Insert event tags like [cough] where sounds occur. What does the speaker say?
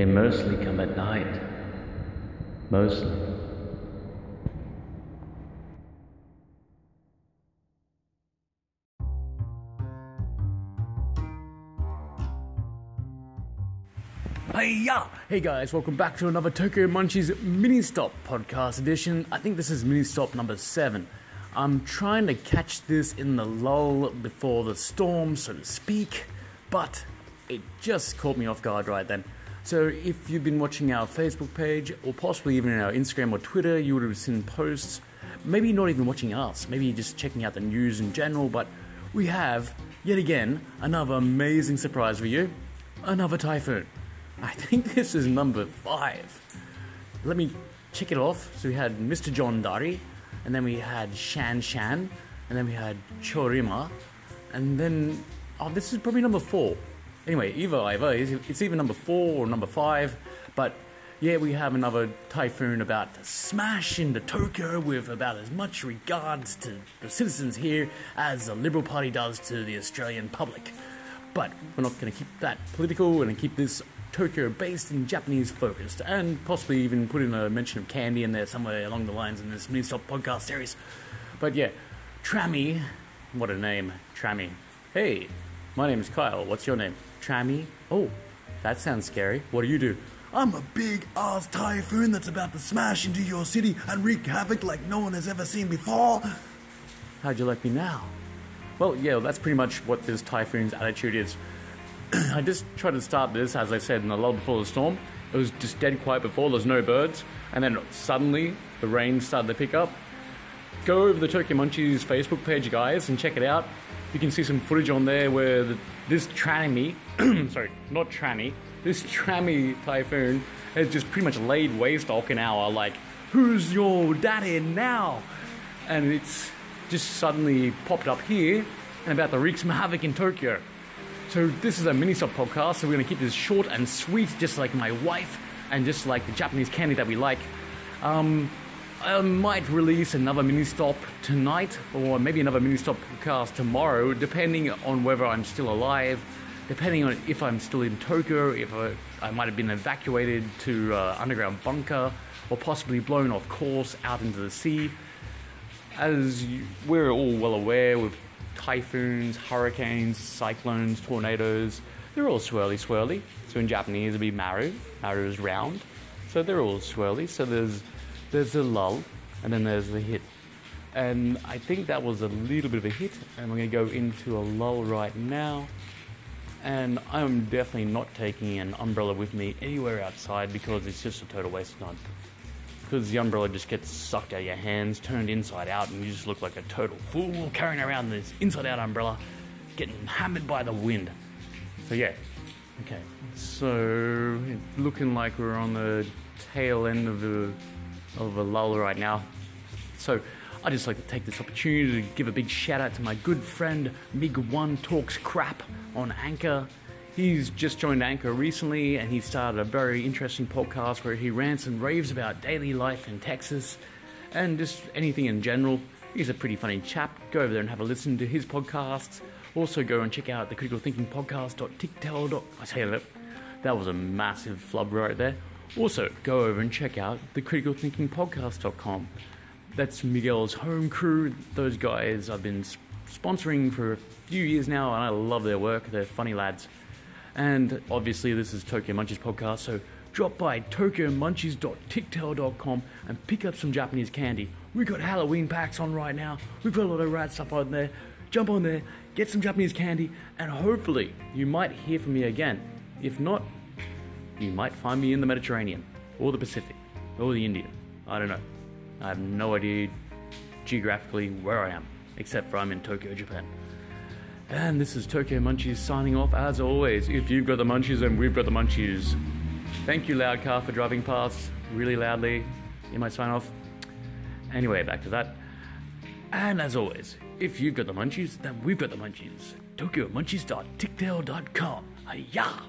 They mostly come at night. Mostly. Hey ya! Hey guys, welcome back to another Tokyo Munchies mini stop podcast edition. I think this is mini stop number seven. I'm trying to catch this in the lull before the storm, so to speak, but it just caught me off guard right then. So if you've been watching our Facebook page, or possibly even in our Instagram or Twitter, you would have seen posts. Maybe not even watching us, maybe just checking out the news in general, but we have, yet again, another amazing surprise for you. Another typhoon. I think [laughs] this is number five. Let me check it off. So we had Mr. Jongdari, and then we had Shan Shan, and then we had Chorima, and then oh, this is probably number four. Anyway, either either it's either number four or number five, but yeah, we have another typhoon about to smash into Tokyo with about as much regards to the citizens here as the Liberal Party does to the Australian public. But we're not going to keep that political. To keep this Tokyo based and Japanese focused, and possibly even put in a mention of candy in there somewhere along the lines in this mini stop podcast series. But yeah, Trammy, what a name, Trammy. Hey, my name is Kyle. What's your name? Chami. Oh, that sounds scary. What do you do? I'm a big ass typhoon that's about to smash into your city and wreak havoc like no one has ever seen before. How'd you like me now? Well, yeah, that's pretty much what this typhoon's attitude is. [clears throat] I just tried to start this, as I said, in the lull before the storm. It was just dead quiet before, there's no birds, and then suddenly the rain started to pick up. Go over the Tokyo Munchies Facebook page, guys, and check it out. You can see some footage on there where the, this tranny, [clears throat] sorry, not tranny, this trammy typhoon has just pretty much laid waste to Okinawa. Like, who's your daddy now? And it's just suddenly popped up here and about to wreak some havoc in Tokyo. So this is a mini stop podcast, so we're to keep this short and sweet, just like my wife, and just like the Japanese candy that we like. Um, I might release another mini stop tonight, or maybe another mini stop podcast tomorrow, depending on whether I'm still alive, depending on if I'm still in Tokyo, if I, I might have been evacuated to uh, underground bunker, or possibly blown off course out into the sea. As you, we're all well aware, with typhoons, hurricanes, cyclones, tornadoes, they're all swirly swirly. So in Japanese it'd be maru. Maru is round. So they're all swirly. So there's there's a lull and then there's the hit. And I think that was a little bit of a hit and we're gonna go into a lull right now. And I'm definitely not taking an umbrella with me anywhere outside because it's just a total waste of time because the umbrella just gets sucked out of your hands, turned inside out, and you just look like a total fool carrying around this inside out umbrella, getting hammered by the wind. So, yeah. Okay. So, looking like we're on the tail end of the of a lull right now. So, I'd just like to take this opportunity to give a big shout out to my good friend Miguel Talks Crap on Anchor. He's just joined Anchor recently and he started a very interesting podcast where he rants and raves about daily life in Texas and just anything in general. He's a pretty funny chap. Go over there and have a listen to his podcasts. Also, go and check out the Critical Thinking Podcast.tictail. I you that, that was a massive flub right there. Also, go over and check out the Critical Thinking Podcast.com. That's Miguel's home crew. Those guys I've been sponsoring for a few years now, and I love their work. They're funny lads. And obviously, this is Tokyo Munchies podcast, so drop by tokyomunchies.tictail.com and pick up some Japanese candy. We've got Halloween packs on right now. We've got a lot of rad stuff on there. Jump on there, get some Japanese candy, and hopefully, you might hear from me again. If not, you might find me in the Mediterranean, or the Pacific, or the Indian. I don't know. I have no idea geographically where I am, except for I'm in Tokyo, Japan. And this is Tokyo Munchies signing off as always. If you've got the munchies, then we've got the munchies. Thank you, loud car, for driving past really loudly in my sign off. Anyway, back to that. And as always, if you've got the munchies, then we've got the munchies. TokyoMunchies.tictail.com. Hiya!